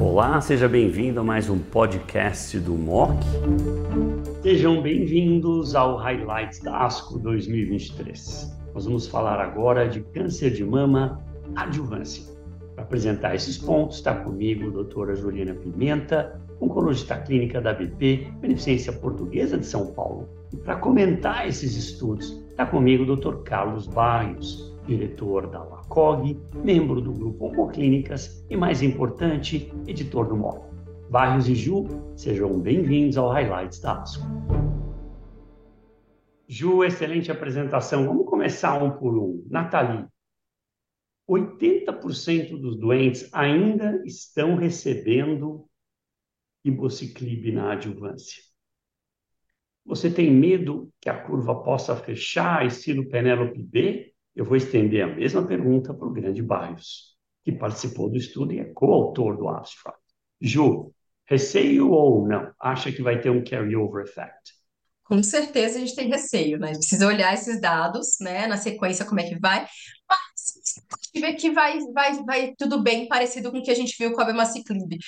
Olá, seja bem-vindo a mais um podcast do MOC. Sejam bem-vindos ao Highlights da ASCO 2023. Nós vamos falar agora de câncer de mama adjuvância. Para apresentar esses pontos, está comigo a doutora Juliana Pimenta, oncologista clínica da BP, Beneficência Portuguesa de São Paulo. E para comentar esses estudos, está comigo o Dr. Carlos Barrios, diretor da LACOG, membro do grupo Oncoclínicas e, mais importante, editor do MOC. Barrios e Ju, sejam bem-vindos ao Highlights da ASCO. Ju, excelente apresentação. Vamos começar um por um. Nathalie, 80% dos doentes ainda estão recebendo ibociclib na adjuvância. Você tem medo que a curva possa fechar, estilo Penélope B? Eu vou estender a mesma pergunta para o grande Barrios, que participou do estudo e é coautor do abstract. Ju, receio ou não? Acha que vai ter um carry-over effect? Com certeza a gente tem receio, né? A gente precisa olhar esses dados, né, na sequência, como é que vai, mas ver que vai, vai, vai tudo bem parecido com o que a gente viu com a Abemaciclib.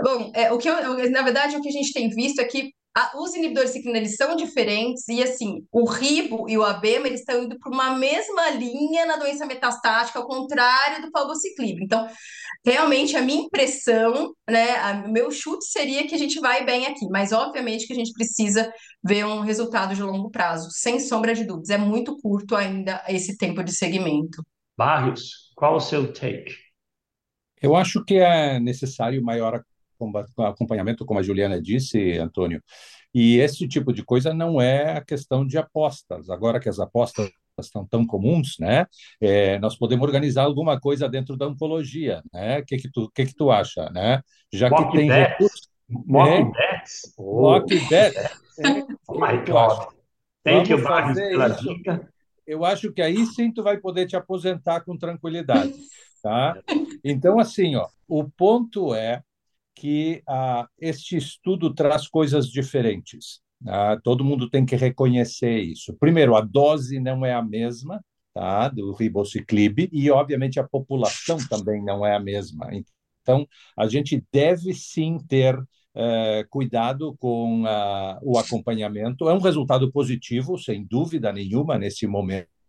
Bom, é, o que eu, na verdade, o que a gente tem visto é que a, os inibidores ciclina, eles são diferentes e, assim, o ribo e o abema, eles estão indo para uma mesma linha na doença metastática, ao contrário do palbociclib. Então, realmente, a minha impressão, né, o meu chute seria que a gente vai bem aqui, mas, obviamente, que a gente precisa ver um resultado de longo prazo, sem sombra de dúvidas. É muito curto ainda esse tempo de segmento. Barrios, qual o seu take? Eu acho que é necessário maior acompanhamento, como a Juliana disse, Antônio. E esse tipo de coisa não é a questão de apostas. Agora que as apostas estão tão comuns, né? É, nós podemos organizar alguma coisa dentro da oncologia, né? O que que tu, que que tu acha, né? Já Mock que tem bets. recursos... Mock é? bets? Oh. Mock bets. Oh my God. Thank you, Barnes, pela dica. Eu acho que aí sim tu vai poder te aposentar com tranquilidade, tá? Então, assim, ó, o ponto é que ah, este estudo traz coisas diferentes. Ah, todo mundo tem que reconhecer isso. Primeiro, a dose não é a mesma tá, do ribociclib e, obviamente, a população também não é a mesma. Então, a gente deve sim ter eh, cuidado com ah, o acompanhamento. É um resultado positivo, sem dúvida nenhuma, nesse momento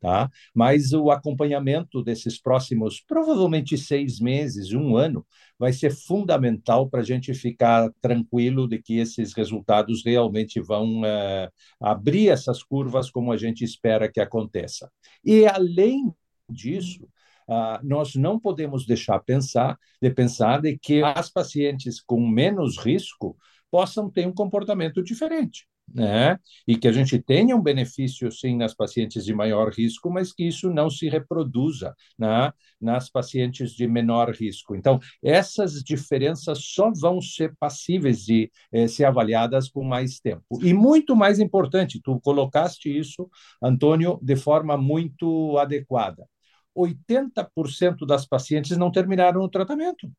tá? Mas o acompanhamento desses próximos, provavelmente seis meses, um ano, vai ser fundamental para a gente ficar tranquilo de que esses resultados realmente vão uh, abrir essas curvas como a gente espera que aconteça. E além disso, Uh, nós não podemos deixar pensar de pensar de que as pacientes com menos risco possam ter um comportamento diferente né? E que a gente tenha um benefício, sim, nas pacientes de maior risco, mas que isso não se reproduza né? nas pacientes de menor risco. Então, essas diferenças só vão ser passíveis de eh, ser avaliadas com mais tempo. E muito mais importante, tu colocaste isso, Antônio, de forma muito adequada. 80% das pacientes não terminaram o tratamento.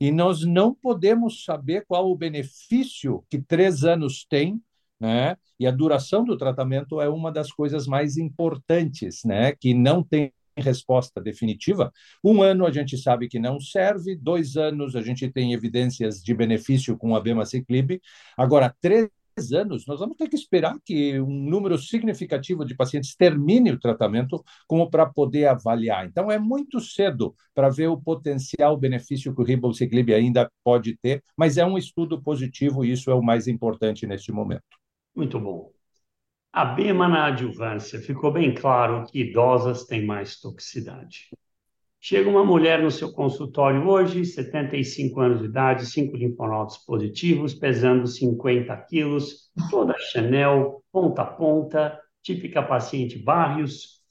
E nós não podemos saber qual o benefício que três anos tem né? E a duração do tratamento é uma das coisas mais importantes, né? Que não tem resposta definitiva. Um ano a gente sabe que não serve, dois anos a gente tem evidências de benefício com a bemaciclib. Agora, três anos, nós vamos ter que esperar que um número significativo de pacientes termine o tratamento como para poder avaliar. Então, é muito cedo para ver o potencial benefício que o ribociclib ainda pode ter, mas é um estudo positivo e isso é o mais importante neste momento. Muito bom. A BEMA na adjuvância, ficou bem claro que idosas têm mais toxicidade. Chega uma mulher no seu consultório hoje, 75 anos de idade, 5 linfonodos positivos, pesando 50 quilos, toda Chanel, ponta a ponta, típica paciente Barrios,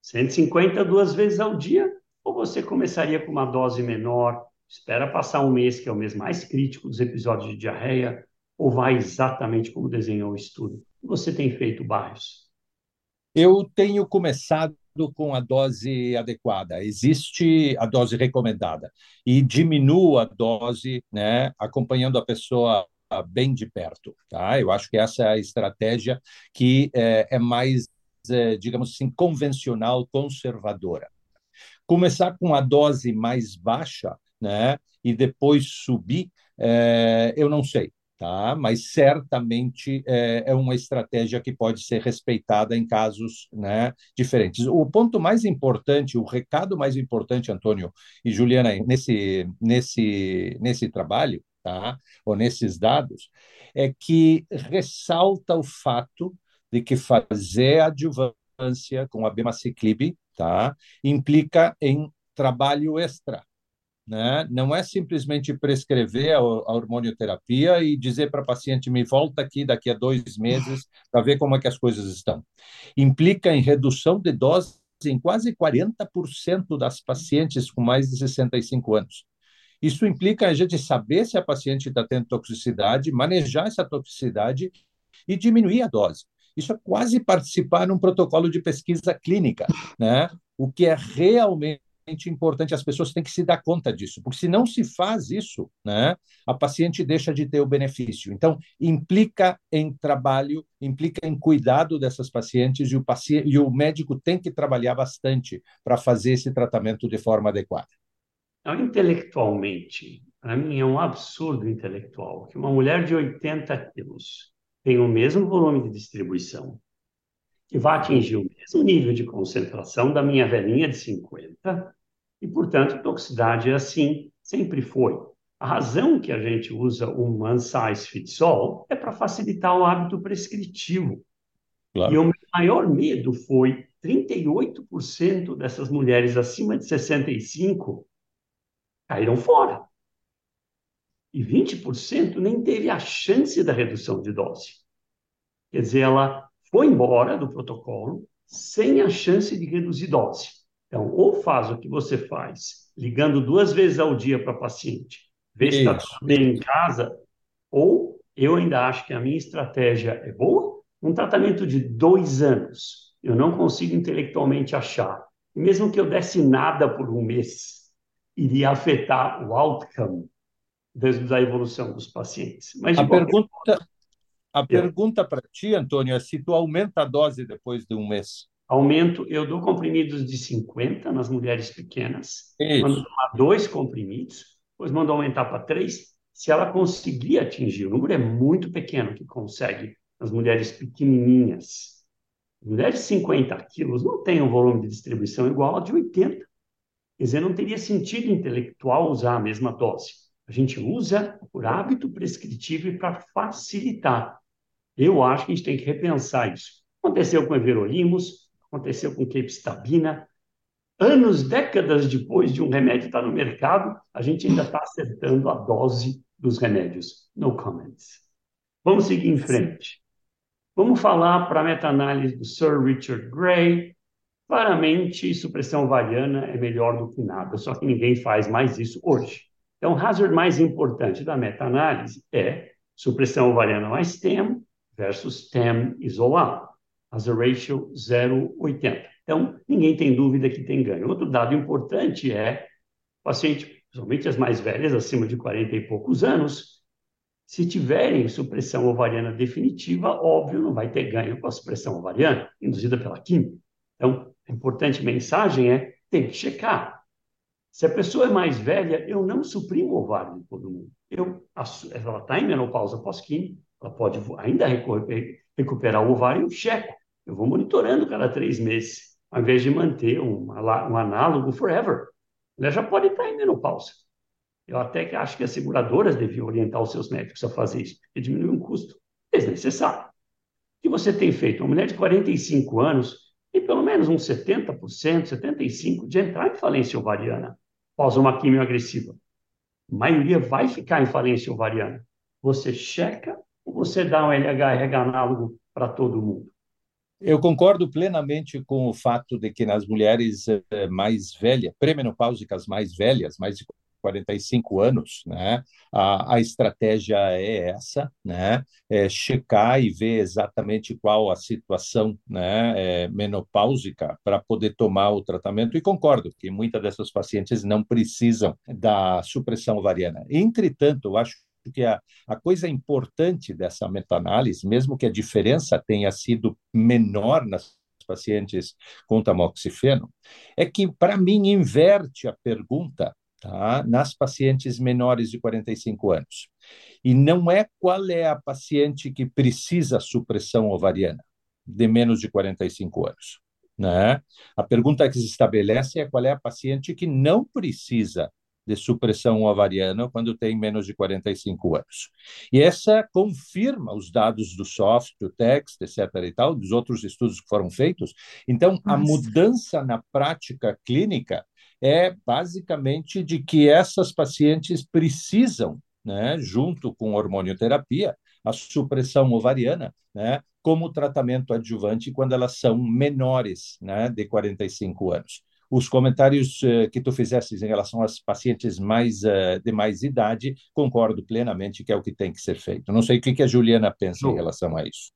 150 duas vezes ao dia, ou você começaria com uma dose menor, espera passar um mês, que é o mês mais crítico dos episódios de diarreia, ou vai exatamente como desenhou o estudo? Você tem feito, Barros? Eu tenho começado com a dose adequada. Existe a dose recomendada e diminuo a dose, né, acompanhando a pessoa bem de perto. Tá? Eu acho que essa é a estratégia que é, é mais, é, digamos assim, convencional, conservadora. Começar com a dose mais baixa, né? E depois subir, é, eu não sei tá? mas certamente é, é, uma estratégia que pode ser respeitada em casos né, diferentes. O ponto mais importante, o recado mais importante, Antônio e Juliana, nesse, nesse, nesse trabalho, tá? ou nesses dados, é que ressalta o fato de que fazer adjuvância com a bemaciclib tá? implica em trabalho extra, né? Não é simplesmente prescrever a, a hormonioterapia e dizer para a paciente me volta aqui daqui a dois meses para ver como é que as coisas estão. Implica em redução de dose em quase 40% das pacientes com mais de 65 anos. Isso implica a gente saber se a paciente está tendo toxicidade, manejar essa toxicidade e diminuir a dose. Isso é quase participar num protocolo de pesquisa clínica, né? O que é realmente importante, as pessoas têm que se dar conta disso, porque se não se faz isso, né, a paciente deixa de ter o benefício. Então, implica em trabalho, implica em cuidado dessas pacientes e o, paciente, e o médico tem que trabalhar bastante para fazer esse tratamento de forma adequada. Intelectualmente, para mim é um absurdo intelectual que uma mulher de 80 quilos tem o mesmo volume de distribuição, que vai atingir o mesmo nível de concentração da minha velhinha de 50, e, portanto, toxicidade é assim, sempre foi. A razão que a gente usa o one size fits all é para facilitar o hábito prescritivo. Claro. E o meu maior medo foi 38% dessas mulheres acima de 65 caíram fora. E 20% nem teve a chance da redução de dose. Quer dizer, ela foi embora do protocolo sem a chance de reduzir dose. Então, ou faz o que você faz, ligando duas vezes ao dia para paciente, vê se está tudo bem em casa, ou eu ainda acho que a minha estratégia é boa. Um tratamento de dois anos, eu não consigo intelectualmente achar. E mesmo que eu desse nada por um mês, iria afetar o outcome da evolução dos pacientes. Mas a pergunta, a pergunta para ti, Antônio, é se tu aumenta a dose depois de um mês. Aumento, eu dou comprimidos de 50 nas mulheres pequenas, Isso. mando tomar dois comprimidos, depois mando aumentar para três. Se ela conseguir atingir, o número é muito pequeno que consegue nas mulheres pequenininhas. Mulheres de 50 quilos não têm um volume de distribuição igual ao de 80. Quer dizer, não teria sentido intelectual usar a mesma dose. A gente usa por hábito prescritivo e para facilitar. Eu acho que a gente tem que repensar isso. Aconteceu com everolimus, aconteceu com capecitabina. Anos, décadas depois de um remédio estar no mercado, a gente ainda está acertando a dose dos remédios. No comments. Vamos seguir em frente. Vamos falar para a meta-análise do Sir Richard Gray. Claramente, supressão ovariana é melhor do que nada, só que ninguém faz mais isso hoje. Então, o hazard mais importante da meta-análise é supressão ovariana mais TEM versus TEM isolado. Hazard ratio 0,80. Então, ninguém tem dúvida que tem ganho. Outro dado importante é o paciente, principalmente as mais velhas, acima de 40 e poucos anos, se tiverem supressão ovariana definitiva, óbvio, não vai ter ganho com a supressão ovariana induzida pela química. Então, a importante mensagem é tem que checar. Se a pessoa é mais velha, eu não suprimo o ovário de todo mundo. Eu, ela está em menopausa pós-química, ela pode ainda recuperar o ovário, eu checo. Eu vou monitorando cada três meses, ao invés de manter um, um análogo forever. Ela já pode estar em menopausa. Eu até acho que as seguradoras deviam orientar os seus médicos a fazer isso, porque diminui um custo desnecessário. O que você tem feito? Uma mulher de 45 anos tem pelo menos uns 70%, 75% de entrar em falência ovariana após uma quimio agressiva. A maioria vai ficar em falência ovariana. Você checa ou você dá um LHRH análogo para todo mundo? Eu concordo plenamente com o fato de que nas mulheres eh, mais velhas, pré-menopáusicas mais velhas, mais de 45 anos, né? A, a estratégia é essa, né? É checar e ver exatamente qual a situação, né? É, menopáusica para poder tomar o tratamento. E concordo que muitas dessas pacientes não precisam da supressão ovariana. Entretanto, eu acho que a, a coisa importante dessa meta-análise, mesmo que a diferença tenha sido menor nas pacientes com tamoxifeno, é que, para mim, inverte a pergunta tá, nas pacientes menores de 45 anos. E não é qual é a paciente que precisa supressão ovariana de menos de 45 anos. Né? A pergunta que se estabelece é qual é a paciente que não precisa de supressão ovariana quando tem menos de 45 anos. E essa confirma os dados do SOFT, do TEXT, etc. e tal, dos outros estudos que foram feitos. Então, Nossa. a mudança na prática clínica é basicamente de que essas pacientes precisam, né, junto com hormonioterapia, a supressão ovariana, né, como tratamento adjuvante quando elas são menores, né, de 45 anos os comentários uh, que tu fizeste em relação às pacientes mais uh, de mais idade, concordo plenamente que é o que tem que ser feito. Não sei o que, a Juliana pensa em relação a isso.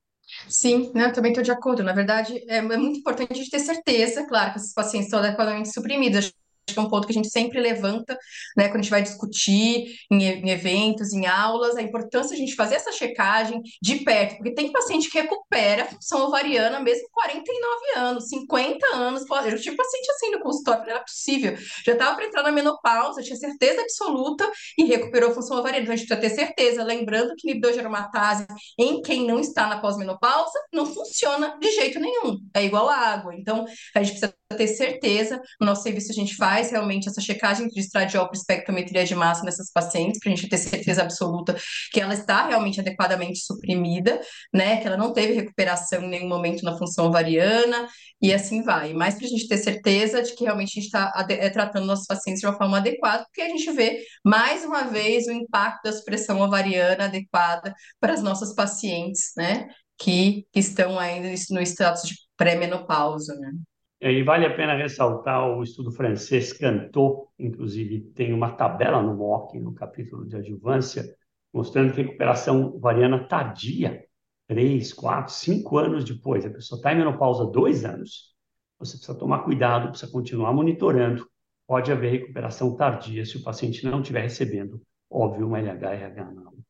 Sim, né, também estou de acordo. Na verdade, é, é, muito importante a gente ter certeza, claro, que esses pacientes estão adequadamente suprimidos que é um ponto que a gente sempre levanta, né, quando a gente vai discutir em, em, eventos, em aulas, a importância de a gente fazer essa checagem de perto, porque tem paciente que recupera a função ovariana mesmo com 49 anos, 50 anos. Eu tive paciente assim no consultório, não era possível. Já estava para entrar na menopausa, tinha certeza absoluta e recuperou a função ovariana. Então a gente precisa ter certeza, lembrando que aromatase em quem não está na pós-menopausa não funciona de jeito nenhum. É igual água. Então a gente precisa ter certeza. No nosso serviço a gente faz faz realmente essa checagem de estradiol para espectrometria de massa nessas pacientes, para a gente ter certeza absoluta que ela está realmente adequadamente suprimida, né? Que ela não teve recuperação em nenhum momento na função ovariana, e assim vai. Mas para a gente ter certeza de que realmente a gente está é, tratando nossos pacientes de uma forma adequada, porque a gente vê, mais uma vez, o impacto da supressão ovariana adequada para as nossas pacientes, né? Que, que estão ainda no status de pré-menopausa, né? E vale a pena ressaltar o estudo francês Cantot, inclusive tem uma tabela no MOC, no capítulo de adjuvância, mostrando que recuperação ovariana tardia, três, quatro, cinco anos depois, a pessoa está em menopausa dois anos, você precisa tomar cuidado, precisa continuar monitorando, pode haver recuperação tardia se o paciente não estiver recebendo, óbvio, um LH-RH não.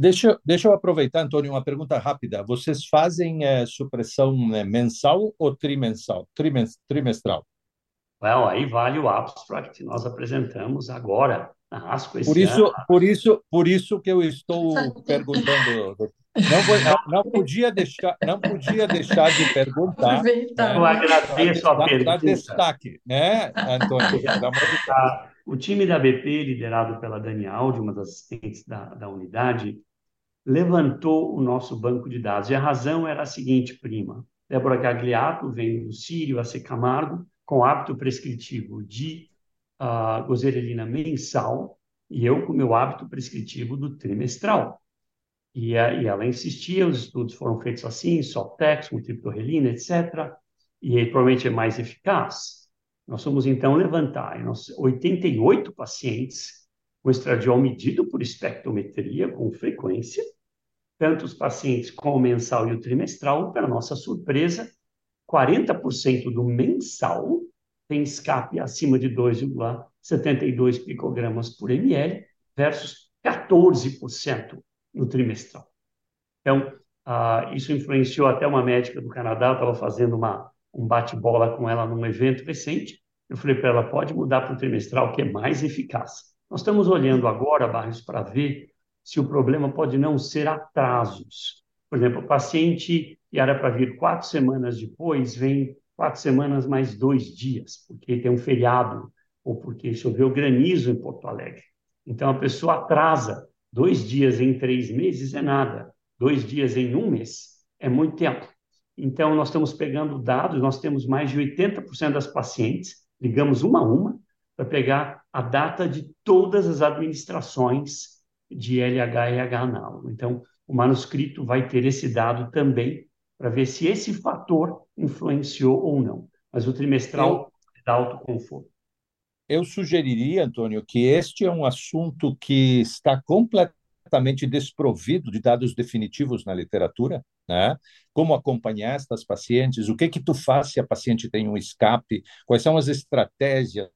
Deixa, deixa eu aproveitar, Antônio, uma pergunta rápida. Vocês fazem é, supressão né, mensal ou trimensal? trimestral? Well, aí vale o abstract que nós apresentamos agora na ASCO por isso, ano. Por isso, por isso que eu estou perguntando. Não, não, podia deixar, não podia deixar de perguntar. Né, eu agradeço a pergunta. destaque, né, Antônio? o time da BP, liderado pela Dani Aldi, uma das assistentes da, da unidade, levantou o nosso banco de dados. E a razão era a seguinte, prima. Débora Gagliato vem do Sírio, a C. Camargo, com hábito prescritivo de uh, gozerelina mensal, e eu com meu hábito prescritivo do trimestral. E, uh, e ela insistia, os estudos foram feitos assim, Softex, com etc., e provavelmente é mais eficaz. Nós fomos, então, levantar 88 pacientes com estradiol medido por espectrometria com frequência, tanto os pacientes com o mensal e o trimestral, para nossa surpresa, 40% do mensal tem escape acima de 2,72 picogramas por ml, versus 14% no trimestral. Então, uh, isso influenciou até uma médica do Canadá, estava fazendo uma, um bate-bola com ela num evento recente. Eu falei para ela: pode mudar para o trimestral, que é mais eficaz. Nós estamos olhando agora, Barros, para ver se o problema pode não ser atrasos. Por exemplo, o paciente era para vir quatro semanas depois, vem quatro semanas mais dois dias, porque tem um feriado ou porque choveu granizo em Porto Alegre. Então, a pessoa atrasa. Dois dias em três meses é nada. Dois dias em um mês é muito tempo. Então, nós estamos pegando dados, nós temos mais de 80% das pacientes, ligamos uma a uma, para pegar a data de todas as administrações de LH e H análogo. Então, o manuscrito vai ter esse dado também para ver se esse fator influenciou ou não. Mas o trimestral eu, dá autoconforto. Eu sugeriria, Antônio, que este é um assunto que está completamente desprovido de dados definitivos na literatura, né? Como acompanhar estas pacientes? O que que tu faz se a paciente tem um escape? Quais são as estratégias,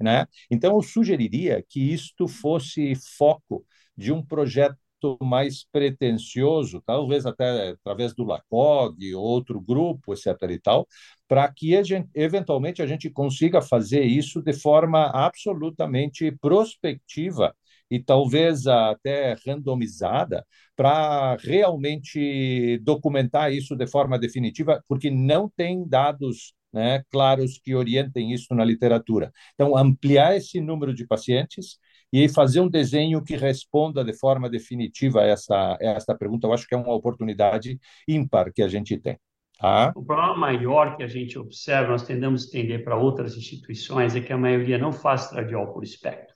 né? Então eu sugeriria que isto fosse foco de um projeto mais pretensioso, talvez até através do LACOG, outro grupo, etc. e tal, para que eventualmente a gente consiga fazer isso de forma absolutamente prospectiva e talvez até randomizada para realmente documentar isso de forma definitiva, porque não tem dados né, claros que orientem isso na literatura. Então, ampliar esse número de pacientes e fazer um desenho que responda de forma definitiva a essa, essa pergunta, eu acho que é uma oportunidade ímpar que a gente tem. Tá? O problema maior que a gente observa, nós tendemos a estender para outras instituições, é que a maioria não faz estradiol por espectro.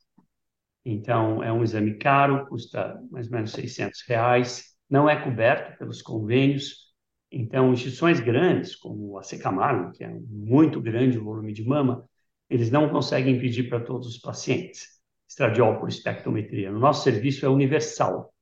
Então, é um exame caro, custa mais ou menos 600 reais, não é coberto pelos convênios. Então, instituições grandes, como a Secamargo, que é muito grande o volume de mama, eles não conseguem pedir para todos os pacientes estradiol por espectrometria. No nosso serviço é universal.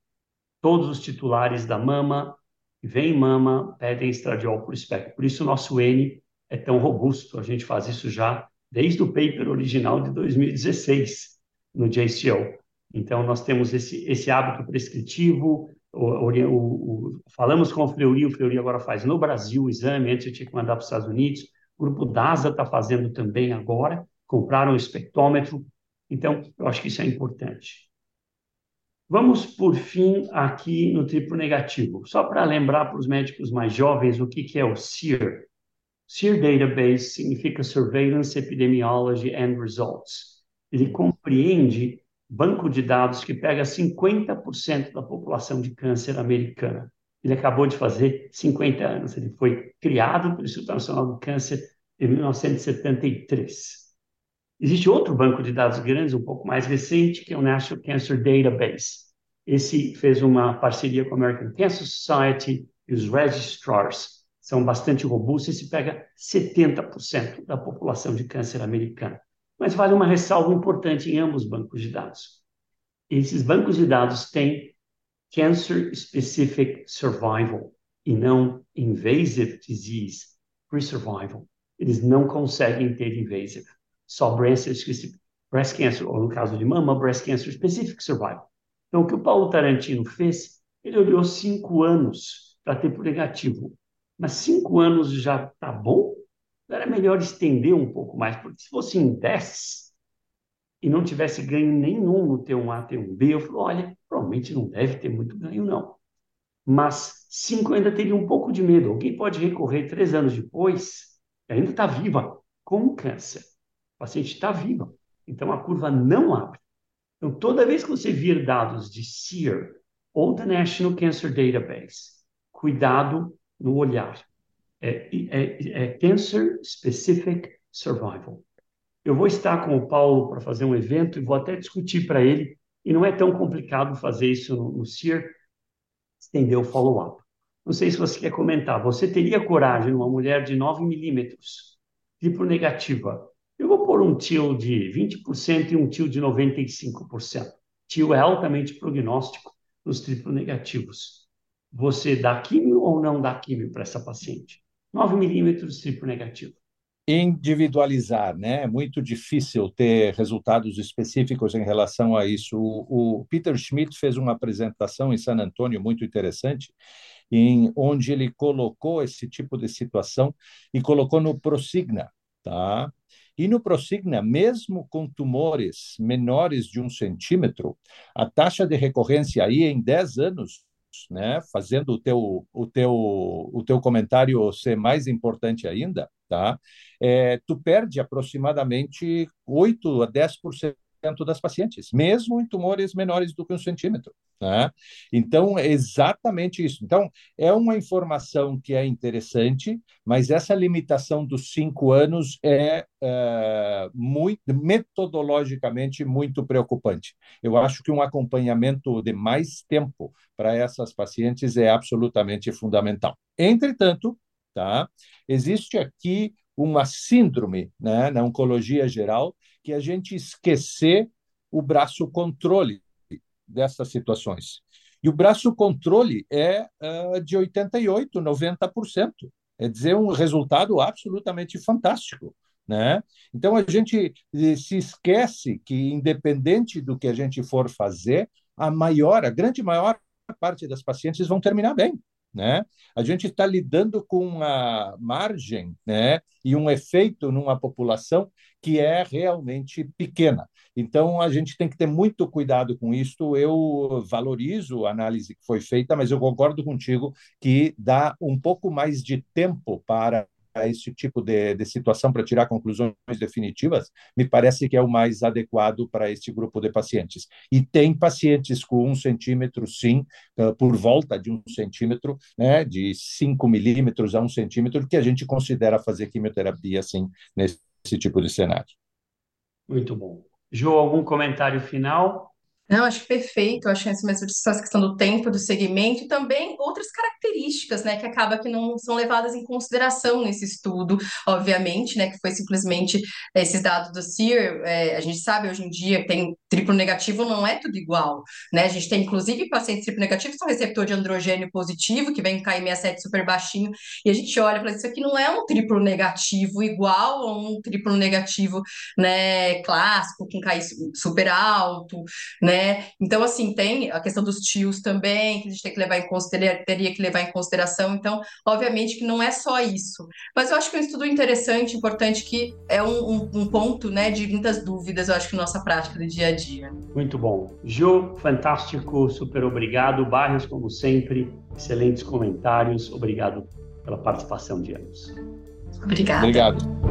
Todos os titulares da mama, que vem mama, pedem estradiol por espectro. Por isso o nosso N é tão robusto. A gente faz isso já desde o paper original de 2016 no JCO. Então, nós temos esse, esse hábito prescritivo, o, o, o, falamos com o Fleury, o Fleury agora faz no Brasil o exame, antes eu tinha que mandar para os Estados Unidos, o grupo DASA está fazendo também agora, compraram o espectrômetro, então, eu acho que isso é importante. Vamos, por fim, aqui no triplo negativo. Só para lembrar para os médicos mais jovens o que, que é o SEER. SEER Database significa Surveillance Epidemiology and Results. Ele compreende banco de dados que pega 50% da população de câncer americana. Ele acabou de fazer 50 anos. Ele foi criado pelo Instituto Nacional do Câncer em 1973. Existe outro banco de dados grandes, um pouco mais recente, que é o National Cancer Database. Esse fez uma parceria com a American Cancer Society e os registrars são bastante robustos. Esse pega 70% da população de câncer americana. Mas vale uma ressalva importante em ambos bancos de dados. Esses bancos de dados têm Cancer Specific Survival e não Invasive Disease Pre-Survival. Eles não conseguem ter invasive só breast, breast cancer, ou no caso de mama, breast cancer specific survival. Então, o que o Paulo Tarantino fez, ele olhou cinco anos para ter por negativo. Mas cinco anos já está bom? Não era melhor estender um pouco mais? Porque se fosse em 10 e não tivesse ganho nenhum no T1A, T1B, eu falo, olha, provavelmente não deve ter muito ganho, não. Mas cinco ainda teria um pouco de medo. Alguém pode recorrer três anos depois, ainda está viva, com câncer paciente está viva. Então, a curva não abre. Então, toda vez que você vir dados de SEER ou da National Cancer Database, cuidado no olhar. É, é, é Cancer Specific Survival. Eu vou estar com o Paulo para fazer um evento e vou até discutir para ele, e não é tão complicado fazer isso no, no SEER, estender o follow-up. Não sei se você quer comentar. Você teria coragem, uma mulher de 9 milímetros, triplo negativa, eu vou pôr um tio de 20% e um tio de 95%. Tio é altamente prognóstico nos triplo negativos. Você dá químio ou não dá químio para essa paciente? 9 milímetros triplo negativo. Individualizar, né? É muito difícil ter resultados específicos em relação a isso. O, o Peter Schmidt fez uma apresentação em San Antônio muito interessante, em onde ele colocou esse tipo de situação e colocou no Prosigna, tá? E no Prosigna, mesmo com tumores menores de um centímetro, a taxa de recorrência aí em 10 anos, né, fazendo o teu, o, teu, o teu comentário ser mais importante ainda, tá? É, tu perde aproximadamente 8 a 10% das pacientes, mesmo em tumores menores do que um centímetro. Né? Então, é exatamente isso. Então, é uma informação que é interessante, mas essa limitação dos cinco anos é, é muito, metodologicamente muito preocupante. Eu acho que um acompanhamento de mais tempo para essas pacientes é absolutamente fundamental. Entretanto, tá? existe aqui uma síndrome né, na oncologia geral que a gente esquecer o braço controle dessas situações. E o braço controle é uh, de 88%, 90%. É dizer, um resultado absolutamente fantástico. Né? Então, a gente eh, se esquece que, independente do que a gente for fazer, a maior, a grande maior parte das pacientes vão terminar bem. Né? A gente está lidando com uma margem né, e um efeito numa população que é realmente pequena. Então, a gente tem que ter muito cuidado com isso. Eu valorizo a análise que foi feita, mas eu concordo contigo que dá um pouco mais de tempo para esse tipo de, de situação para tirar conclusões definitivas, me parece que é o mais adequado para este grupo de pacientes. E tem pacientes com um centímetro, sim, uh, por volta de um centímetro, né, de 5 milímetros a um centímetro, que a gente considera fazer quimioterapia, sim, nesse tipo de cenário. Muito bom. Ju, algum comentário final? Não, acho perfeito. Acho que essa questão do tempo, do segmento e também outras características, né, que acaba que não são levadas em consideração nesse estudo, obviamente, né, que foi simplesmente esses dados do CIR. É, a gente sabe hoje em dia tem triplo negativo, não é tudo igual, né? A gente tem inclusive pacientes triplo negativos são receptor de androgênio positivo, que vem com KM67 super baixinho, e a gente olha e fala: isso aqui não é um triplo negativo igual a um triplo negativo, né, clássico, com KI super alto, né? Né? Então, assim, tem a questão dos tios também, que a gente tem que levar em consideração, teria que levar em consideração. Então, obviamente que não é só isso. Mas eu acho que é um estudo interessante, importante, que é um, um, um ponto, né, de muitas dúvidas, eu acho que na nossa prática do dia a dia. Muito bom. Ju, fantástico, super obrigado. Barrios, como sempre, excelentes comentários. Obrigado pela participação de ambos. Obrigada. Obrigado.